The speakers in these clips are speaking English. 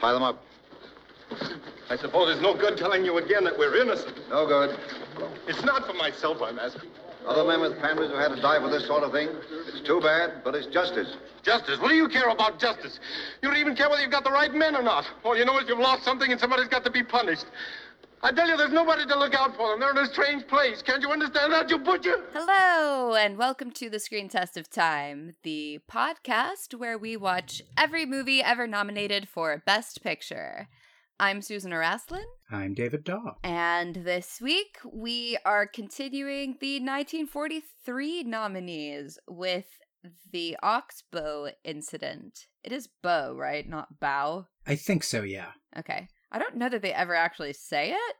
Tie them up. I suppose it's no good telling you again that we're innocent. No good. It's not for myself I'm asking. Other men with families who had to die for this sort of thing. It's too bad, but it's justice. Justice? What do you care about justice? You don't even care whether you've got the right men or not. All you know is you've lost something and somebody's got to be punished. I tell you, there's nobody to look out for them. They're in a strange place. Can't you understand that, you butcher? Hello, and welcome to the Screen Test of Time, the podcast where we watch every movie ever nominated for Best Picture. I'm Susan Araslin, I'm David Daw. and this week we are continuing the 1943 nominees with the Oxbow incident. It is bow, right? Not bow. I think so, yeah. Okay. I don't know that they ever actually say it.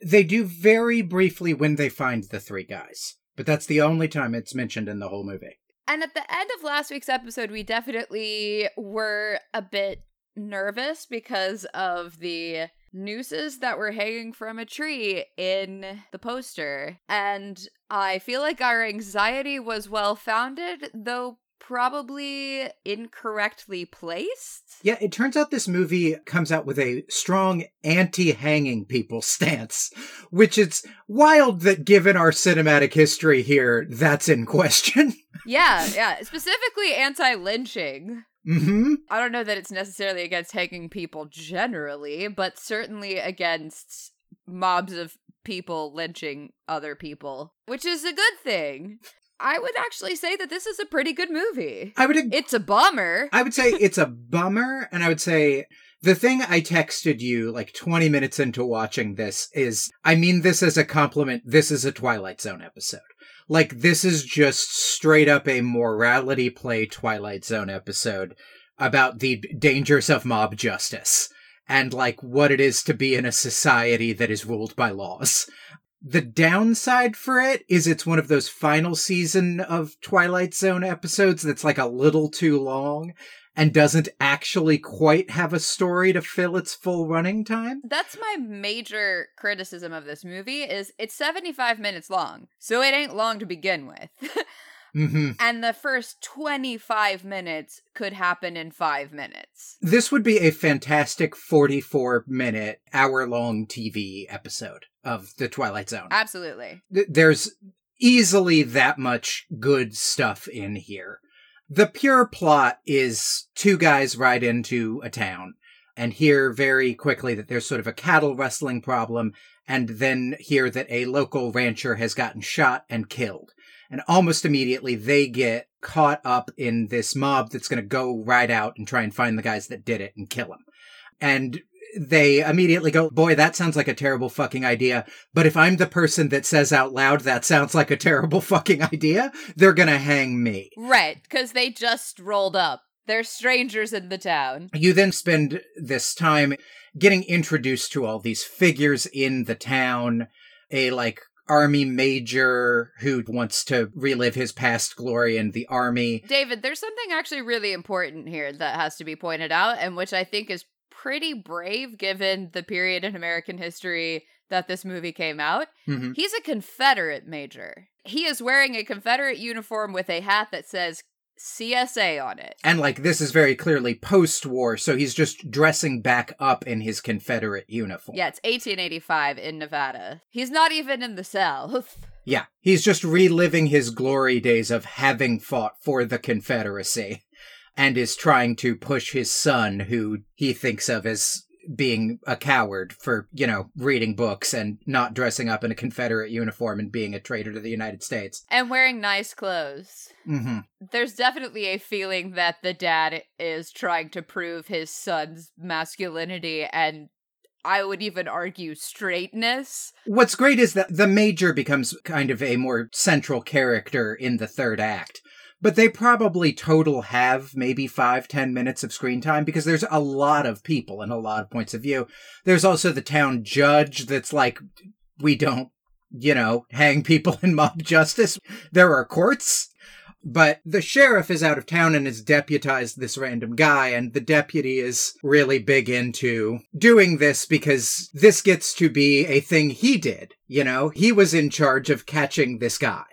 They do very briefly when they find the three guys, but that's the only time it's mentioned in the whole movie. And at the end of last week's episode, we definitely were a bit nervous because of the nooses that were hanging from a tree in the poster. And I feel like our anxiety was well founded, though probably incorrectly placed. Yeah, it turns out this movie comes out with a strong anti hanging people stance, which is wild that given our cinematic history here, that's in question. Yeah, yeah. Specifically anti lynching. hmm. I don't know that it's necessarily against hanging people generally, but certainly against mobs of people lynching other people, which is a good thing. I would actually say that this is a pretty good movie. I would ag- It's a bummer. I would say it's a bummer, and I would say the thing I texted you like 20 minutes into watching this is I mean this as a compliment. This is a Twilight Zone episode. Like, this is just straight up a morality play Twilight Zone episode about the dangers of mob justice and like what it is to be in a society that is ruled by laws. The downside for it is it's one of those final season of Twilight Zone episodes that's like a little too long and doesn't actually quite have a story to fill its full running time. That's my major criticism of this movie is it's 75 minutes long. So it ain't long to begin with. hmm and the first 25 minutes could happen in 5 minutes. This would be a fantastic 44 minute, hour long TV episode of The Twilight Zone. Absolutely. There's easily that much good stuff in here. The pure plot is two guys ride into a town and hear very quickly that there's sort of a cattle rustling problem, and then hear that a local rancher has gotten shot and killed. And almost immediately they get caught up in this mob that's going to go right out and try and find the guys that did it and kill them. And they immediately go, boy, that sounds like a terrible fucking idea. But if I'm the person that says out loud, that sounds like a terrible fucking idea, they're going to hang me. Right, because they just rolled up. They're strangers in the town. You then spend this time getting introduced to all these figures in the town, a like army major who wants to relive his past glory in the army. David, there's something actually really important here that has to be pointed out, and which I think is pretty brave given the period in American history that this movie came out. Mhm. He's a Confederate major. He is wearing a Confederate uniform with a hat that says CSA on it. And like this is very clearly post-war, so he's just dressing back up in his Confederate uniform. Yeah, it's 1885 in Nevada. He's not even in the South. Yeah, he's just reliving his glory days of having fought for the Confederacy and is trying to push his son, who he thinks of as being a coward for, you know, reading books and not dressing up in a Confederate uniform and being a traitor to the United States. And wearing nice clothes. hmm There's definitely a feeling that the dad is trying to prove his son's masculinity and I would even argue straightness. What's great is that the Major becomes kind of a more central character in the third act. But they probably total have maybe five, ten minutes of screen time because there's a lot of people and a lot of points of view. There's also the town judge that's like, we don't, you know, hang people in mob justice. There are courts. But the sheriff is out of town and has deputized this random guy, and the deputy is really big into doing this because this gets to be a thing he did. You know, he was in charge of catching this guy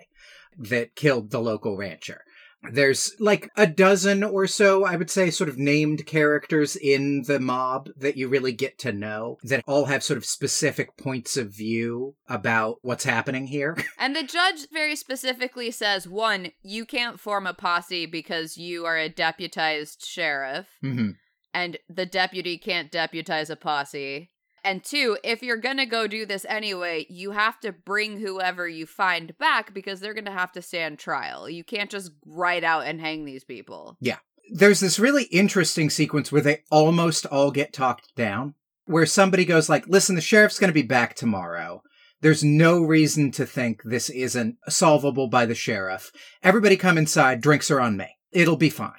that killed the local rancher. There's like a dozen or so, I would say, sort of named characters in the mob that you really get to know that all have sort of specific points of view about what's happening here. And the judge very specifically says one, you can't form a posse because you are a deputized sheriff, hmm and the deputy can't deputize a posse. And two, if you're gonna go do this anyway, you have to bring whoever you find back because they're gonna have to stand trial. You can't just write out and hang these people. Yeah. There's this really interesting sequence where they almost all get talked down, where somebody goes like, listen, the sheriff's going to be back tomorrow. There's no reason to think this isn't solvable by the sheriff. Everybody come inside, drinks are on me. It'll be fine.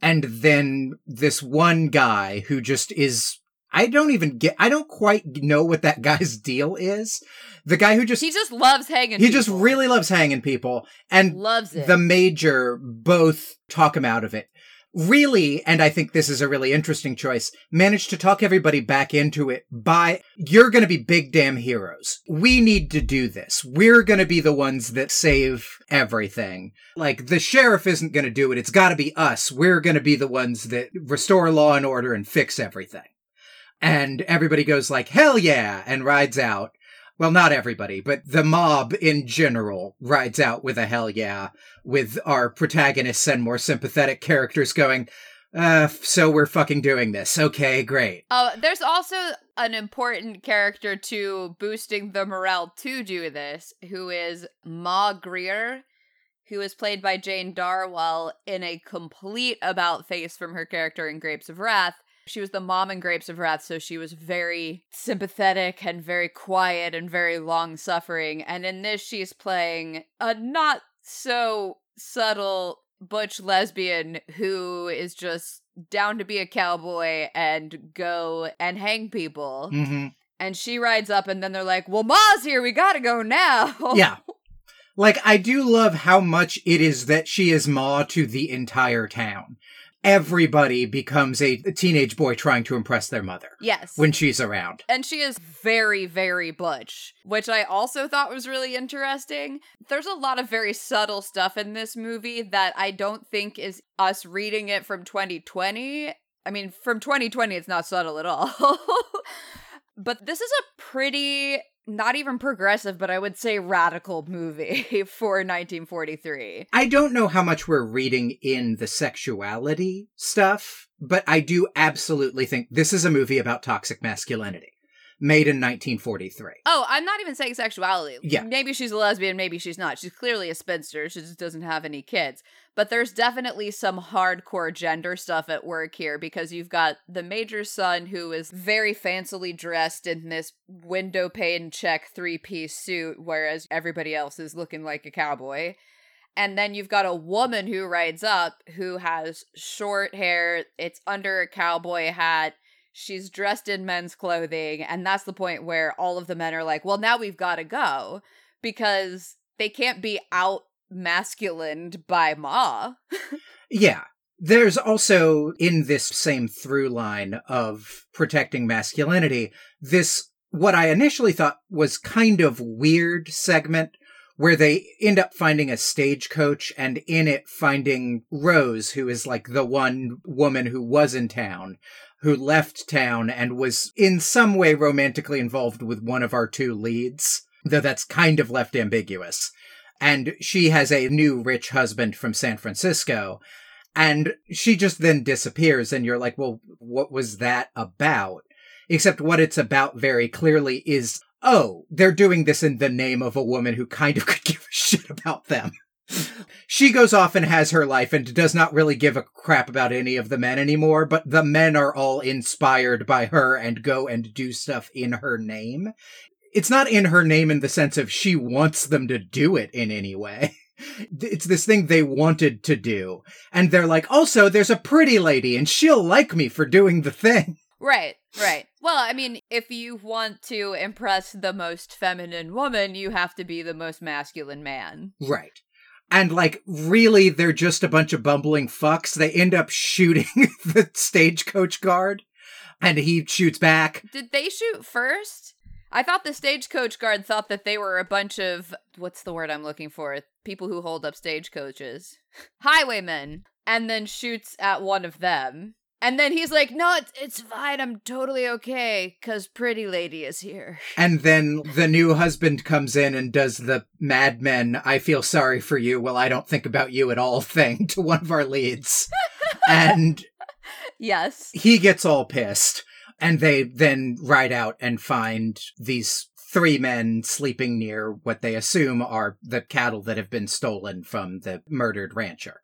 And then this one guy who just is, I don't even get, I don't quite know what that guy's deal is. The guy who just, He just loves hanging. he just really loves hanging people. And loves it. the major both talk him out of it. Really, and I think this is a really interesting choice, managed to talk everybody back into it by, you're gonna be big damn heroes. We need to do this. We're gonna be the ones that save everything. Like, the sheriff isn't gonna do it. It's gotta be us. We're gonna be the ones that restore law and order and fix everything. And everybody goes like, hell yeah, and rides out. Well, not everybody, but the mob in general rides out with a hell yeah, with our protagonists and more sympathetic characters going, uh, so we're fucking doing this. Okay, great. Oh, there's also an important character to boosting the morale to do this, who is Ma Grier, who is played by Jane Darwell in a complete about face from her character in Grapes of Wrath. She was the mom in Grapes of Wrath, so she was very sympathetic and very quiet and very long suffering. And in this, she's playing a not so subtle butch lesbian who is just down to be a cowboy and go and hang people. hmm And she rides up, and then they're like, Well, Ma's here. We gotta go now. Yeah. Like, I do love how much it is that she is Ma to the entire town. Everybody becomes a teenage boy trying to impress their mother Yes. when she's around. and she is very, very butch, which I also thought was really interesting. There's a lot of very subtle stuff in this movie that I don't think is us reading it from 2020. I mean, from 2020, it's not subtle at all. but this is a pretty, not even progressive, but I would say radical movie for 1943. I don't know how much we're reading in the sexuality stuff, but I do absolutely think this is a movie about toxic masculinity, made in 1943. Oh, I'm not even saying sexuality. Yeah. Maybe she's a lesbian, maybe she's not. She's clearly a spinster. She just doesn't have any kids. But there's definitely some hardcore gender stuff at work here because you've got the major son who is very fancily dressed in this window pane check three piece suit, whereas everybody else is looking like a cowboy. And then you've got a woman who rides up who has short hair, it's under a cowboy hat. She's dressed in men's clothing, and that's the point where all of the men are like, well, now we've got to go because they can't be out masculined by Ma. Yeah. There's also in this same through line of protecting masculinity, this, what I initially thought was kind of weird segment where they end up finding a stagecoach and in it finding Rose, who is like the one woman who was in town, who left town and was in some way romantically involved with one of our two leads, though that's kind of left ambiguous. And she has a new rich husband from San Francisco. And she just then disappears, and you're like, well, what was that about? Except what it's about very clearly is, oh, they're doing this in the name of a woman who kind of could give a shit about them. she goes off and has her life and does not really give a crap about any of the men anymore, but the men are all inspired by her and go and do stuff in her name. It's not in her name in the sense of she wants them to do it in any way. It's this thing they wanted to do. And they're like, also, there's a pretty lady and she'll like me for doing the thing. Right, right. Well, I mean, if you want to impress the most feminine woman, you have to be the most masculine man. Right. And like, really, they're just a bunch of bumbling fucks. They end up shooting the stagecoach guard and he shoots back. Did they shoot first? I thought the stagecoach guard thought that they were a bunch of what's the word I'm looking for? People who hold up stagecoaches. Highwaymen. And then shoots at one of them. And then he's like, "No, it's, it's fine. I'm totally okay cuz pretty lady is here." And then the new husband comes in and does the Mad Men, I feel sorry for you, well, I don't think about you at all thing to one of our leads. and Yes. he gets all pissed. And they then ride out and find these three men sleeping near what they assume are the cattle that have been stolen from the murdered rancher.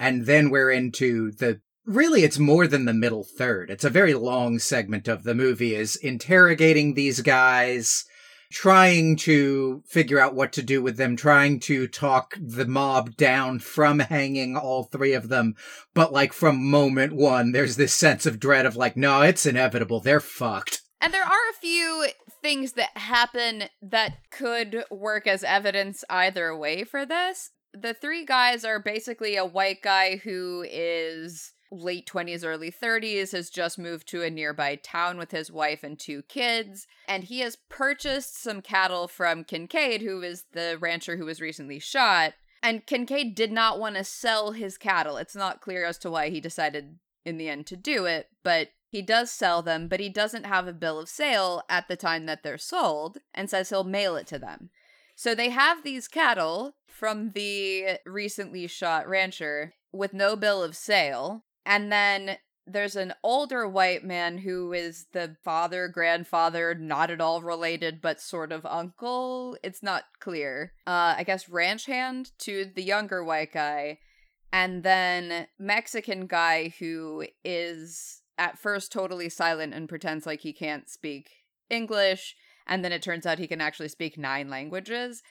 And then we're into the really it's more than the middle third. It's a very long segment of the movie is interrogating these guys, trying to figure out what to do with them, trying to talk the mob down from hanging all three of them. But like from moment one, there's this sense of dread of like, no, it's inevitable. They're fucked. And there are a few things that happen that could work as evidence either way for this. The three guys are basically a white guy who is late 20s, early 30s, has just moved to a nearby town with his wife and two kids, and he has purchased some cattle from Kincaid, who is the rancher who was recently shot. And Kincaid did not want to sell his cattle. It's not clear as to why he decided in the end to do it, but he does sell them, but he doesn't have a bill of sale at the time that they're sold and says he'll mail it to them. So they have these cattle from the recently shot rancher with no bill of sale. And then there's an older white man who is the father, grandfather, not at all related, but sort of uncle. It's not clear. Uh, I guess ranch hand to the younger white guy. And then Mexican guy who is at first totally silent and pretends like he can't speak English. And then it turns out he can actually speak nine languages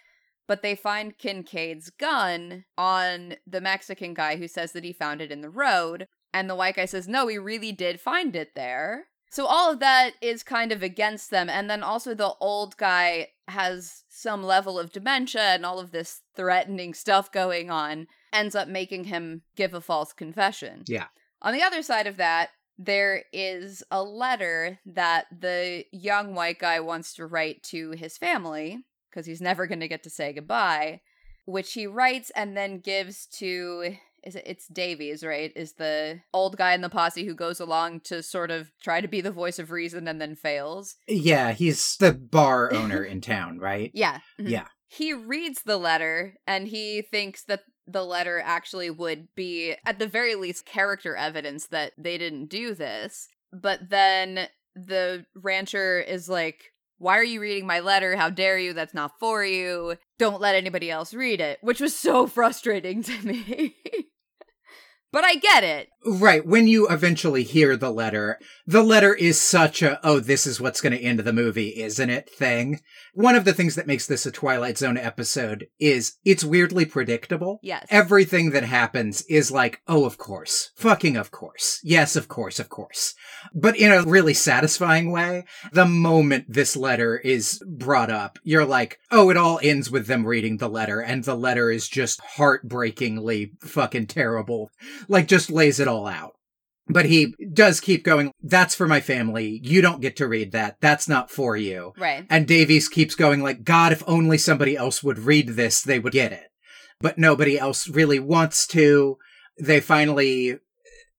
but they find Kincaid's gun on the Mexican guy who says that he found it in the road. And the white guy says, no, we really did find it there. So all of that is kind of against them. And then also the old guy has some level of dementia and all of this threatening stuff going on, ends up making him give a false confession. Yeah. On the other side of that, there is a letter that the young white guy wants to write to his family because he's never going to get to say goodbye, which he writes and then gives to is it it's Davies, right? Is the old guy in the posse who goes along to sort of try to be the voice of reason and then fails. Yeah, he's the bar owner in town, right? Yeah. mhm. Yeah. He reads the letter and he thinks that the letter actually would be at the very least character evidence that they didn't do this. But then the rancher is like why are you reading my letter? How dare you? That's not for you. Don't let anybody else read it, which was so frustrating to me. But I get it. Right. When you eventually hear the letter, the letter is such a, oh, this is what's going to end the movie, isn't it? thing. One of the things that makes this a Twilight Zone episode is it's weirdly predictable. Yes. Everything that happens is like, oh, of course. Fucking of course. Yes, of course, of course. But in a really satisfying way, the moment this letter is brought up, you're like, oh, it all ends with them reading the letter, and the letter is just heartbreakingly fucking terrible. Like, just lays it all out. But he does keep going, that's for my family. You don't get to read that. That's not for you. right. And Davies keeps going like, God, if only somebody else would read this, they would get it. But nobody else really wants to. They finally,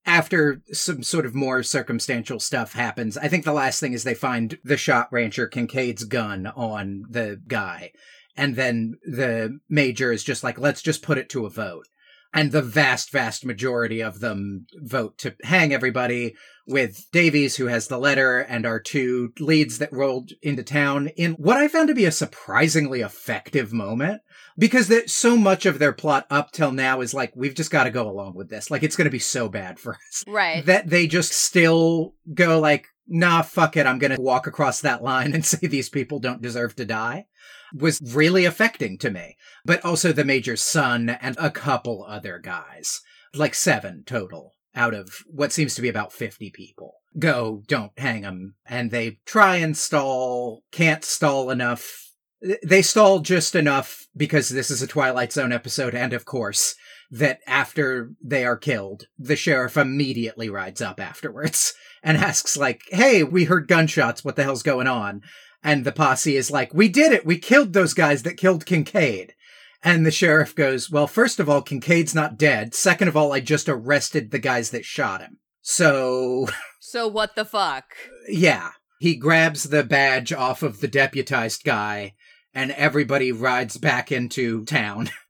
after some sort of more circumstantial stuff happens, I think the last thing is they find the shot rancher Kincaid's gun on the guy. And then the major is just like, let's just put it to a vote. And the vast, vast majority of them vote to hang everybody with Davies, who has the letter, and our two leads that rolled into town in what I found to be a surprisingly effective moment. Because that so much of their plot up till now is like, we've just got to go along with this. Like, it's going to be so bad for us. Right. That they just still go like, nah, fuck it. I'm going to walk across that line and say these people don't deserve to die was really affecting to me. But also the major's son and a couple other guys, like seven total out of what seems to be about 50 people. Go, don't hang them. And they try and stall, can't stall enough. They stall just enough because this is a Twilight Zone episode, and of course, that after they are killed, the sheriff immediately rides up afterwards and asks, like, hey, we heard gunshots. What the hell's going on? And the posse is like, we did it. We killed those guys that killed Kincaid. And the sheriff goes, well, first of all, Kincaid's not dead. Second of all, I just arrested the guys that shot him. So, So what the fuck? yeah. He grabs the badge off of the deputized guy and everybody rides back into town.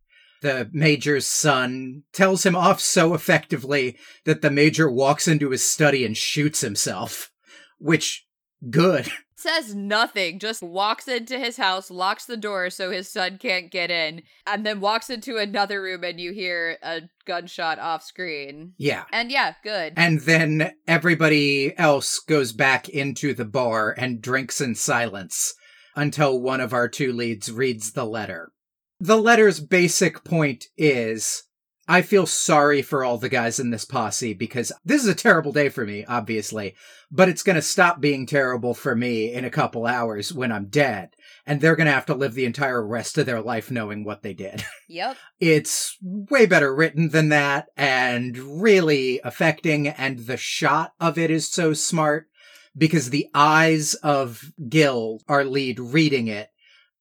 The major's son tells him off so effectively that the major walks into his study and shoots himself. Which, good. Says nothing, just walks into his house, locks the door so his son can't get in, and then walks into another room and you hear a gunshot off screen. Yeah. And yeah, good. And then everybody else goes back into the bar and drinks in silence until one of our two leads reads the letter. The letter's basic point is I feel sorry for all the guys in this posse because this is a terrible day for me, obviously, but it's going to stop being terrible for me in a couple hours when I'm dead. And they're going to have to live the entire rest of their life knowing what they did. Yep. it's way better written than that and really affecting and the shot of it is so smart because the eyes of Gil, our lead reading it,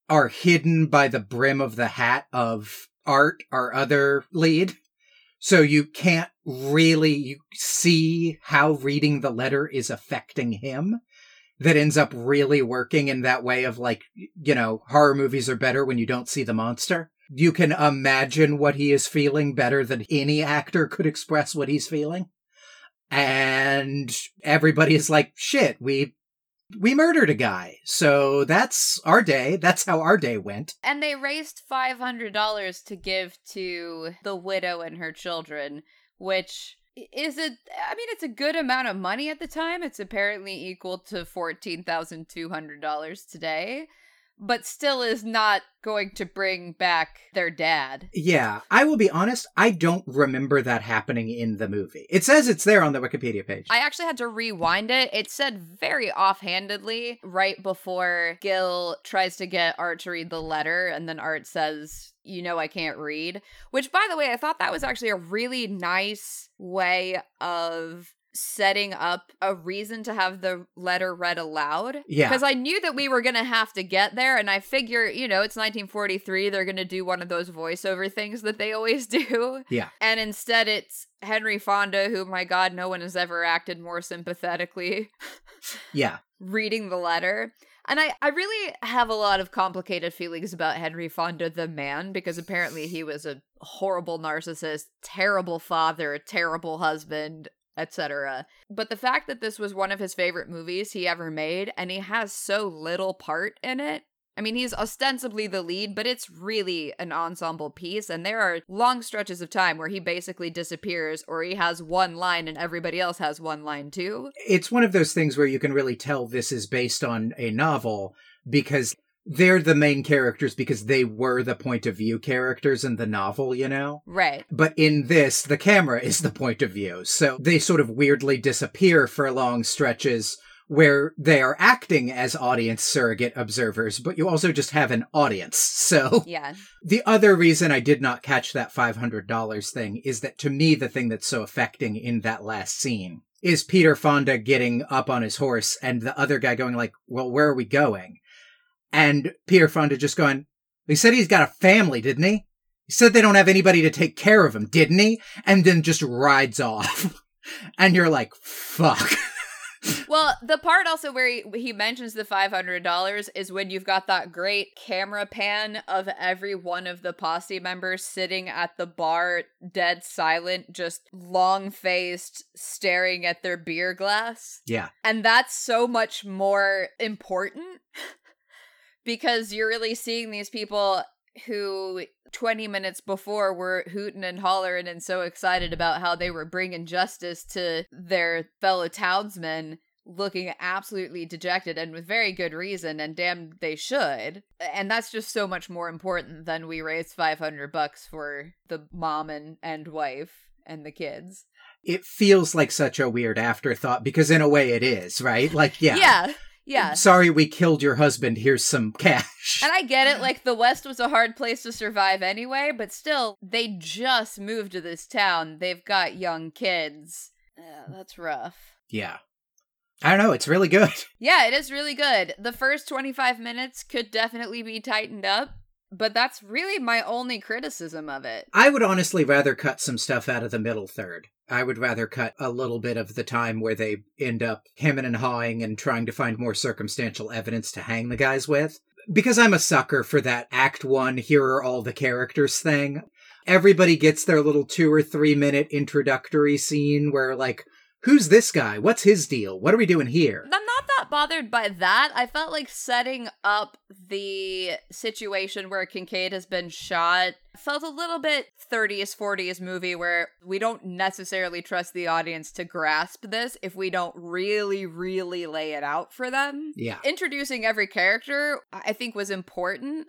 are hidden by the brim of the hat of Art, our other lead. So you can't really see how reading the letter is affecting him. That ends up really working in that way of like, you know, horror movies are better when you don't see the monster. You can imagine what he is feeling better than any actor could express what he's feeling. And everybody is like, shit, we we murdered a guy. So that's our day. That's how our day went. And they raised $500 to give to the widow and her children, which is a I mean it's a good amount of money at the time. It's apparently equal to $14,200 today, but still is not going to bring back their dad. Yeah, I will be honest, I don't remember that happening in the movie. It says it's there on the Wikipedia page. I actually had to rewind it. It said very offhandedly right before Gil tries to get Art to read the letter, and then Art says, You know, I can't read. Which, by the way, I thought that was actually a really nice way of setting up a reason to have the letter read aloud. Yeah. Because I knew that we were going to have to get there, and I figure, you know, it's 1943. They're going to do one of those voiceover things that they always do. Yeah. And instead, it's Henry Fonda, who, my God, no one has ever acted more sympathetically, yeah. reading the letter. And I, I really have a lot of complicated feelings about Henry Fonda, the man, because apparently he was a horrible narcissist, terrible father, terrible husband, etc. But the fact that this was one of his favorite movies he ever made, and he has so little part in it. I mean, he's ostensibly the lead, but it's really an ensemble piece, and there are long stretches of time where he basically disappears, or he has one line and everybody else has one line too. It's one of those things where you can really tell this is based on a novel because they're the main characters because they were the point of view characters in the novel, you know? Right. But in this, the camera is the point of view. So they sort of weirdly disappear for long stretches where they are acting as audience surrogate observers, but you also just have an audience. So Yeah. the other reason I did not catch that $500 thing is that to me, the thing that's so affecting in that last scene is Peter Fonda getting up on his horse and the other guy going like, well, where are we going? And Peter Fonda just going, he said he's got a family, didn't he? He said they don't have anybody to take care of him, didn't he? And then just rides off. and you're like, fuck. Well, the part also where he, he mentions the $500 is when you've got that great camera pan of every one of the posse members sitting at the bar, dead silent, just long faced, staring at their beer glass. yeah. And that's so much more important because you're really seeing these people who 20 minutes before were hooting and hollering and so excited about how they were bringing justice to their fellow townsmen looking absolutely dejected and with very good reason and damn they should and that's just so much more important than we raised 500 bucks for the mom and, and wife and the kids It feels like such a weird afterthought because in a way it is, right? Like, yeah. yeah yeah Sorry we killed your husband. Here's some cash. And I get it, like the West was a hard place to survive anyway, but still, they just moved to this town. They've got young kids. That's rough. Yeah. I don't know. It's really good. Yeah, it is really good. The first 25 minutes could definitely be tightened up, but that's really my only criticism of it. I would honestly rather cut some stuff out of the middle third. I would rather cut a little bit of the time where they end up hemming and hawing and trying to find more circumstantial evidence to hang the guys with. Because I'm a sucker for that Act One, here are all the characters thing. Everybody gets their little two or three minute introductory scene where, like, who's this guy? What's his deal? What are we doing here? Not bothered by that. I felt like setting up the situation where Kincaid has been shot felt a little bit 30s, 40s movie where we don't necessarily trust the audience to grasp this if we don't really, really lay it out for them. Yeah. Introducing every character, I think, was important.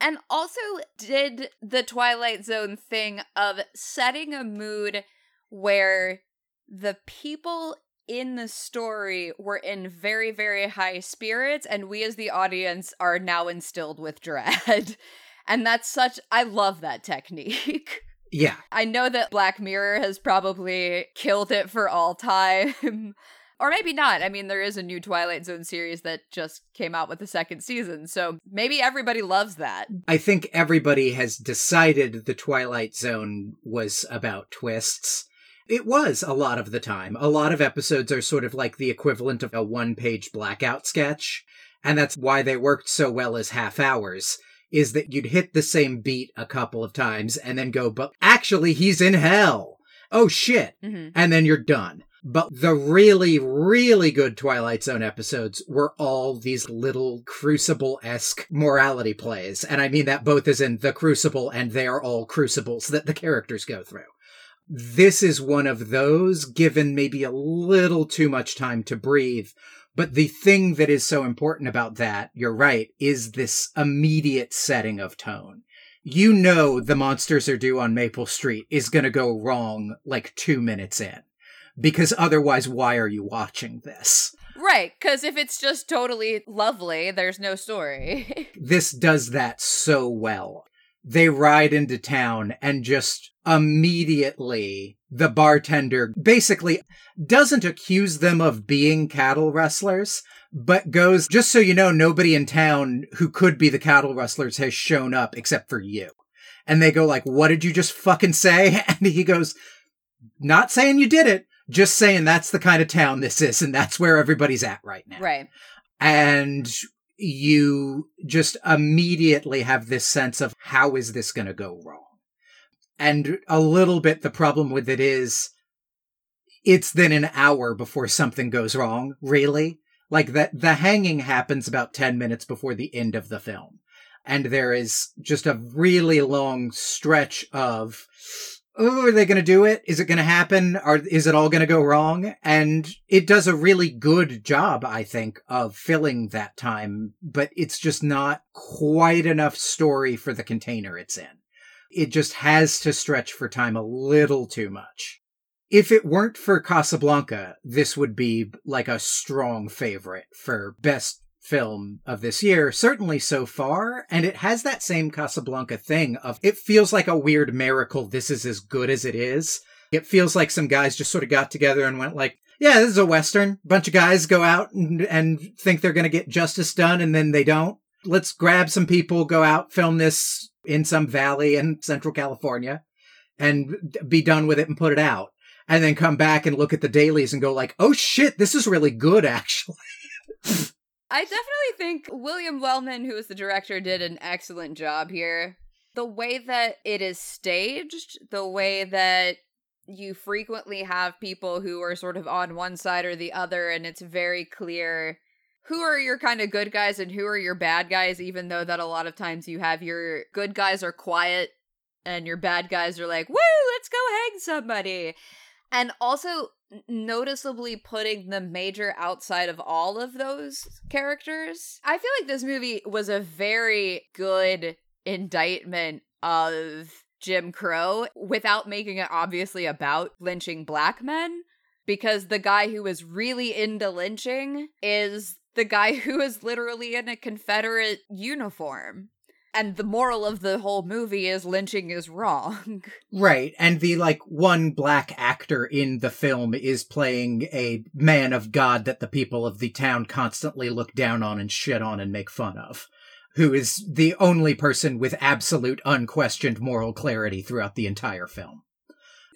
And also did the Twilight Zone thing of setting a mood where the people in the story were in very, very high spirits, and we as the audience are now instilled with dread. and that's such, I love that technique. Yeah. I know that Black Mirror has probably killed it for all time. or maybe not. I mean, there is a new Twilight Zone series that just came out with the second season, so maybe everybody loves that. I think everybody has decided the Twilight Zone was about twists. It was a lot of the time. A lot of episodes are sort of like the equivalent of a one page blackout sketch. And that's why they worked so well as half hours, is that you'd hit the same beat a couple of times and then go, but actually he's in hell. Oh shit. Mm-hmm. And then you're done. But the really, really good Twilight Zone episodes were all these little Crucible esque morality plays. And I mean that both as in the Crucible and they are all crucibles that the characters go through. This is one of those given maybe a little too much time to breathe. But the thing that is so important about that, you're right, is this immediate setting of tone. You know the monsters are due on Maple Street is going to go wrong like two minutes in. Because otherwise, why are you watching this? Right, because if it's just totally lovely, there's no story. this does that so well. They ride into town and just immediately the bartender basically doesn't accuse them of being cattle rustlers, but goes, just so you know, nobody in town who could be the cattle rustlers has shown up except for you. And they go like, what did you just fucking say? And he goes, not saying you did it, just saying that's the kind of town this is and that's where everybody's at right now. right. And you just immediately have this sense of how is this going to go wrong? And a little bit the problem with it is it's then an hour before something goes wrong, really. Like that the hanging happens about 10 minutes before the end of the film. And there is just a really long stretch of oh, are they going to do it? Is it going to happen? Is it all going to go wrong? And it does a really good job, I think, of filling that time, but it's just not quite enough story for the container it's in. It just has to stretch for time a little too much. If it weren't for Casablanca, this would be like a strong favorite for best film of this year, certainly so far. And it has that same Casablanca thing of it feels like a weird miracle this is as good as it is. It feels like some guys just sort of got together and went like, yeah, this is a Western. Bunch of guys go out and, and think they're going to get justice done and then they don't. Let's grab some people, go out, film this in some valley in Central California and be done with it and put it out. And then come back and look at the dailies and go like, oh shit, this is really good actually. I definitely think William Wellman, who is the director, did an excellent job here. The way that it is staged, the way that you frequently have people who are sort of on one side or the other, and it's very clear who are your kind of good guys and who are your bad guys, even though that a lot of times you have your good guys are quiet and your bad guys are like, woo, let's go hang somebody. And also noticeably putting the major outside of all of those characters. I feel like this movie was a very good indictment of Jim Crow without making it obviously about lynching black men. Because the guy who is really into lynching is the guy who is literally in a Confederate uniform. And the moral of the whole movie is lynching is wrong. Right, and the like one black actor in the film is playing a man of God that the people of the town constantly look down on and shit on and make fun of, who is the only person with absolute unquestioned moral clarity throughout the entire film.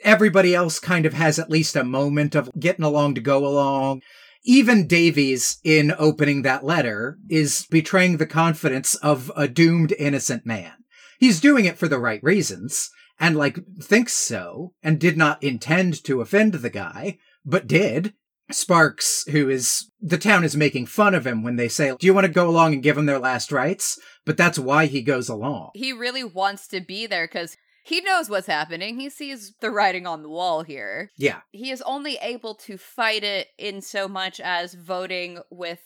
Everybody else kind of has at least a moment of getting along to go along. Even Davies, in opening that letter, is betraying the confidence of a doomed innocent man. He's doing it for the right reasons, and like thinks so, and did not intend to offend the guy, but did. Sparks, who is, the town is making fun of him when they say, Do you want to go along and give them their last rites? But that's why he goes along. he really wants to be there because he knows what's happening. He sees the writing on the wall here. Yeah. He is only able to fight it in so much as voting with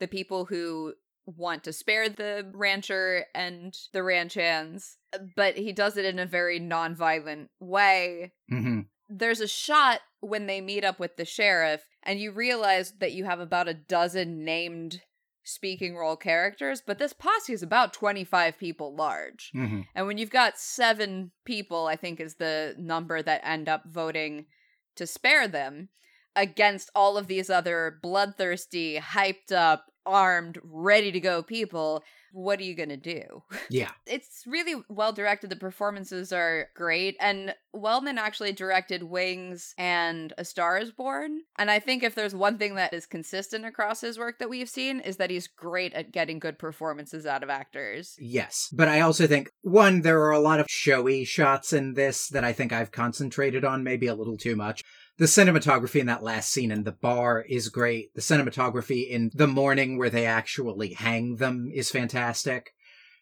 the people who want to spare the rancher and the ranch hands, but he does it in a very non-violent way. hmm There's a shot when they meet up with the sheriff, and you realize that you have about a dozen named speaking role characters, but this posse is about 25 people large. hmm And when you've got seven people, I think is the number that end up voting to spare them against all of these other bloodthirsty, hyped up, armed, ready to go people, what are you going to do? Yeah. It's really well directed. The performances are great. And Wellman actually directed Wings and A Star is Born. And I think if there's one thing that is consistent across his work that we've seen, is that he's great at getting good performances out of actors. Yes. But I also think, one, there are a lot of showy shots in this that I think I've concentrated on maybe a little too much. The cinematography in that last scene in the bar is great. The cinematography in the morning where they actually hang them is fantastic.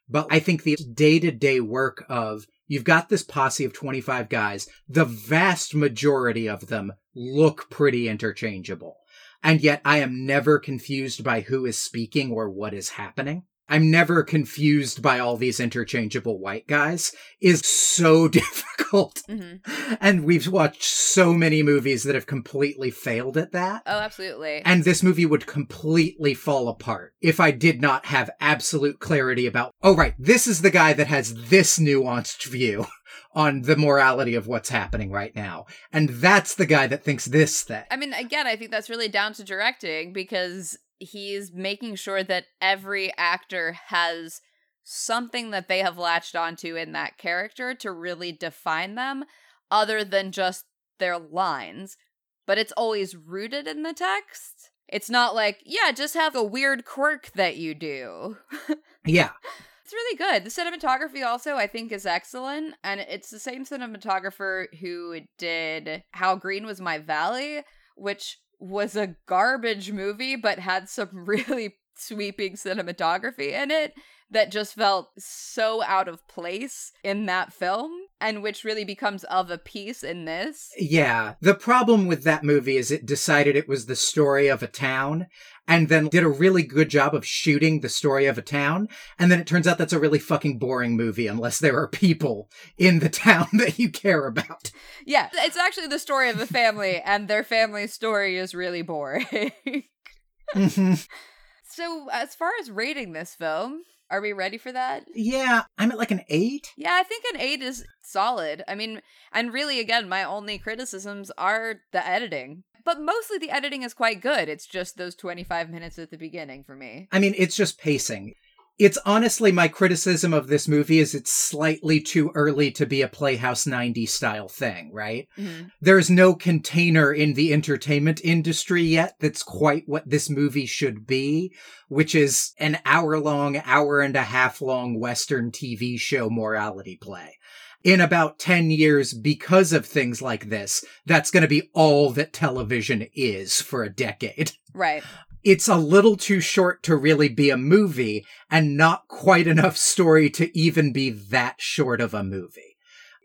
But I think the day to day work of you've got this posse of 25 guys, the vast majority of them look pretty interchangeable. And yet I am never confused by who is speaking or what is happening. I'm never confused by all these interchangeable white guys is so difficult. hmm And we've watched so many movies that have completely failed at that. Oh, absolutely. And this movie would completely fall apart if I did not have absolute clarity about, oh, right, this is the guy that has this nuanced view on the morality of what's happening right now. And that's the guy that thinks this thing. I mean, again, I think that's really down to directing because he's making sure that every actor has something that they have latched onto in that character to really define them other than just their lines. But it's always rooted in the text. It's not like, yeah, just have a weird quirk that you do. Yeah. It's really good. The cinematography also, I think, is excellent. And it's the same cinematographer who did How Green Was My Valley, which was a garbage movie, but had some really sweeping cinematography in it that just felt so out of place in that film and which really becomes of a piece in this. Yeah. The problem with that movie is it decided it was the story of a town and then did a really good job of shooting the story of a town. And then it turns out that's a really fucking boring movie unless there are people in the town that you care about. Yeah, it's actually the story of a family and their family story is really boring. Mhm. So, as far as rating this film, are we ready for that? Yeah, I'm at like an eight. Yeah, I think an 8 is solid. I mean, and really, again, my only criticisms are the editing. But mostly the editing is quite good. It's just those 25 minutes at the beginning for me. I mean, it's just pacing. It's honestly my criticism of this movie is it's slightly too early to be a Playhouse 90 style thing, right? Mhm. There's no container in the entertainment industry yet that's quite what this movie should be, which is an hour long, hour and a half long Western TV show morality play. In about 10 years, because of things like this, that's going to be all that television is for a decade. Right. It's a little too short to really be a movie and not quite enough story to even be that short of a movie.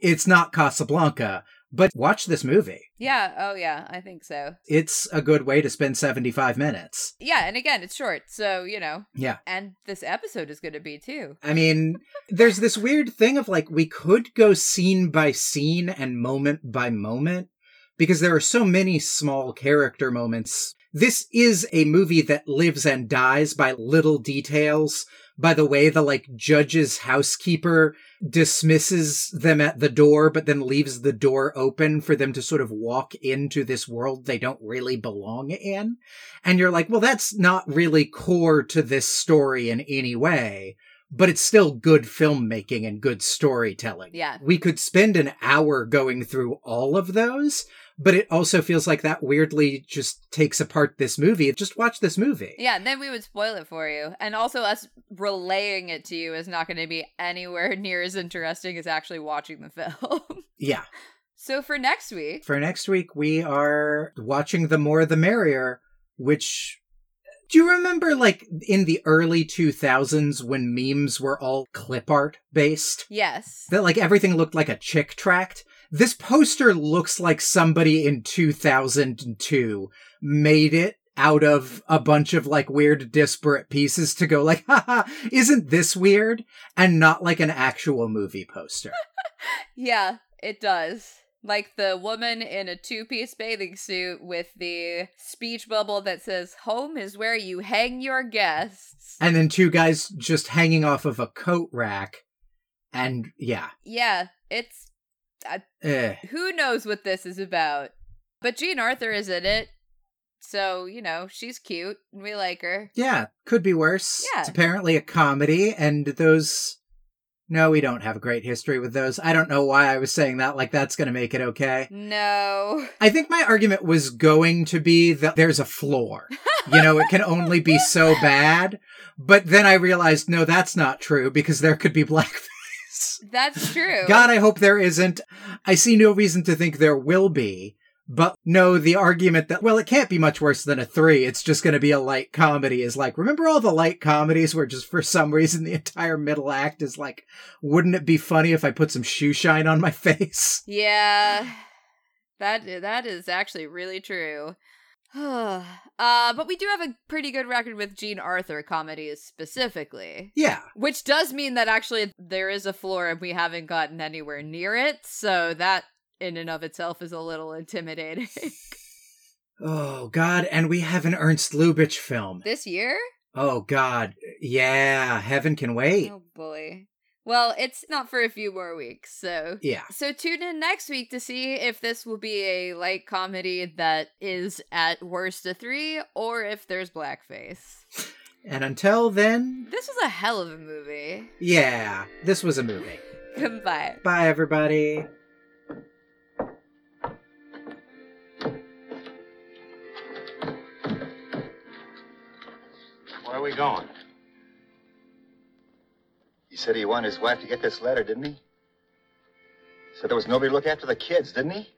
It's not Casablanca, but watch this movie. Yeah, oh yeah, I think so. It's a good way to spend 75 minutes. Yeah, and again, it's short, so, you know. Yeah. And this episode is going to be too. I mean, there's this weird thing of like, we could go scene by scene and moment by moment because there are so many small character moments. This is a movie that lives and dies by little details, by the way the like judge's housekeeper dismisses them at the door, but then leaves the door open for them to sort of walk into this world they don't really belong in. And you're like, well, that's not really core to this story in any way but it's still good filmmaking and good storytelling. Yeah. We could spend an hour going through all of those, but it also feels like that weirdly just takes apart this movie. Just watch this movie. Yeah, and then we would spoil it for you. And also, us relaying it to you is not going to be anywhere near as interesting as actually watching the film. Yeah. so, for next week, For next week, we are watching The More the Merrier, which. Do you remember, like, in the early 2000s when memes were all clip art based? yes. That, like, everything looked like a chick tract? This poster looks like somebody in 2002 made it out of a bunch of like weird disparate pieces to go like, haha, isn't this weird? And not like an actual movie poster. Yeah, it does. Like the woman in a two piece bathing suit with the speech bubble that says, Home is where you hang your guests. and then two guys just hanging off of a coat rack. And yeah, Yeah, it's. Eh. Who knows what this is about? But Jean Arthur is in it. So, you know, she's cute and we like her. Yeah, could be worse. Yeah. It's apparently a comedy, and those. No, we don't have a great history with those. I don't know why I was saying that, like that's going to make it okay. No. I think my argument was going to be that there's a floor. You know, it can only be so bad. But then I realized, no, that's not true because there could be blackface. That's true. God, I hope there isn't. I see no reason to think there will be. But no, the argument that, well, it can't be much worse than a three. It's just going to be a light comedy is like, remember all the light comedies where just for some reason the entire middle act is like, wouldn't it be funny if I put some shoe shine on my face? Yeah. That that is actually really true. uh, but we do have a pretty good record with Jean Arthur comedies specifically. Yeah. Which does mean that actually there is a floor and we haven't gotten anywhere near it, so that in and of itself is a little intimidating. Oh, God. And we have an Ernst Lubitsch film. this year? Oh, God. Yeah. Heaven can wait. Oh boy. Well, it's not for a few more weeks, so Yeah. So tune in next week to see if this will be a light comedy that is at worst a three, or if there's blackface. And until then, This was a hell of a movie. yeah, this was a movie. Goodbye. Bye, everybody. Where are we going? He said he wanted his wife to get this letter, didn't he? Said there was nobody to look after the kids, didn't he?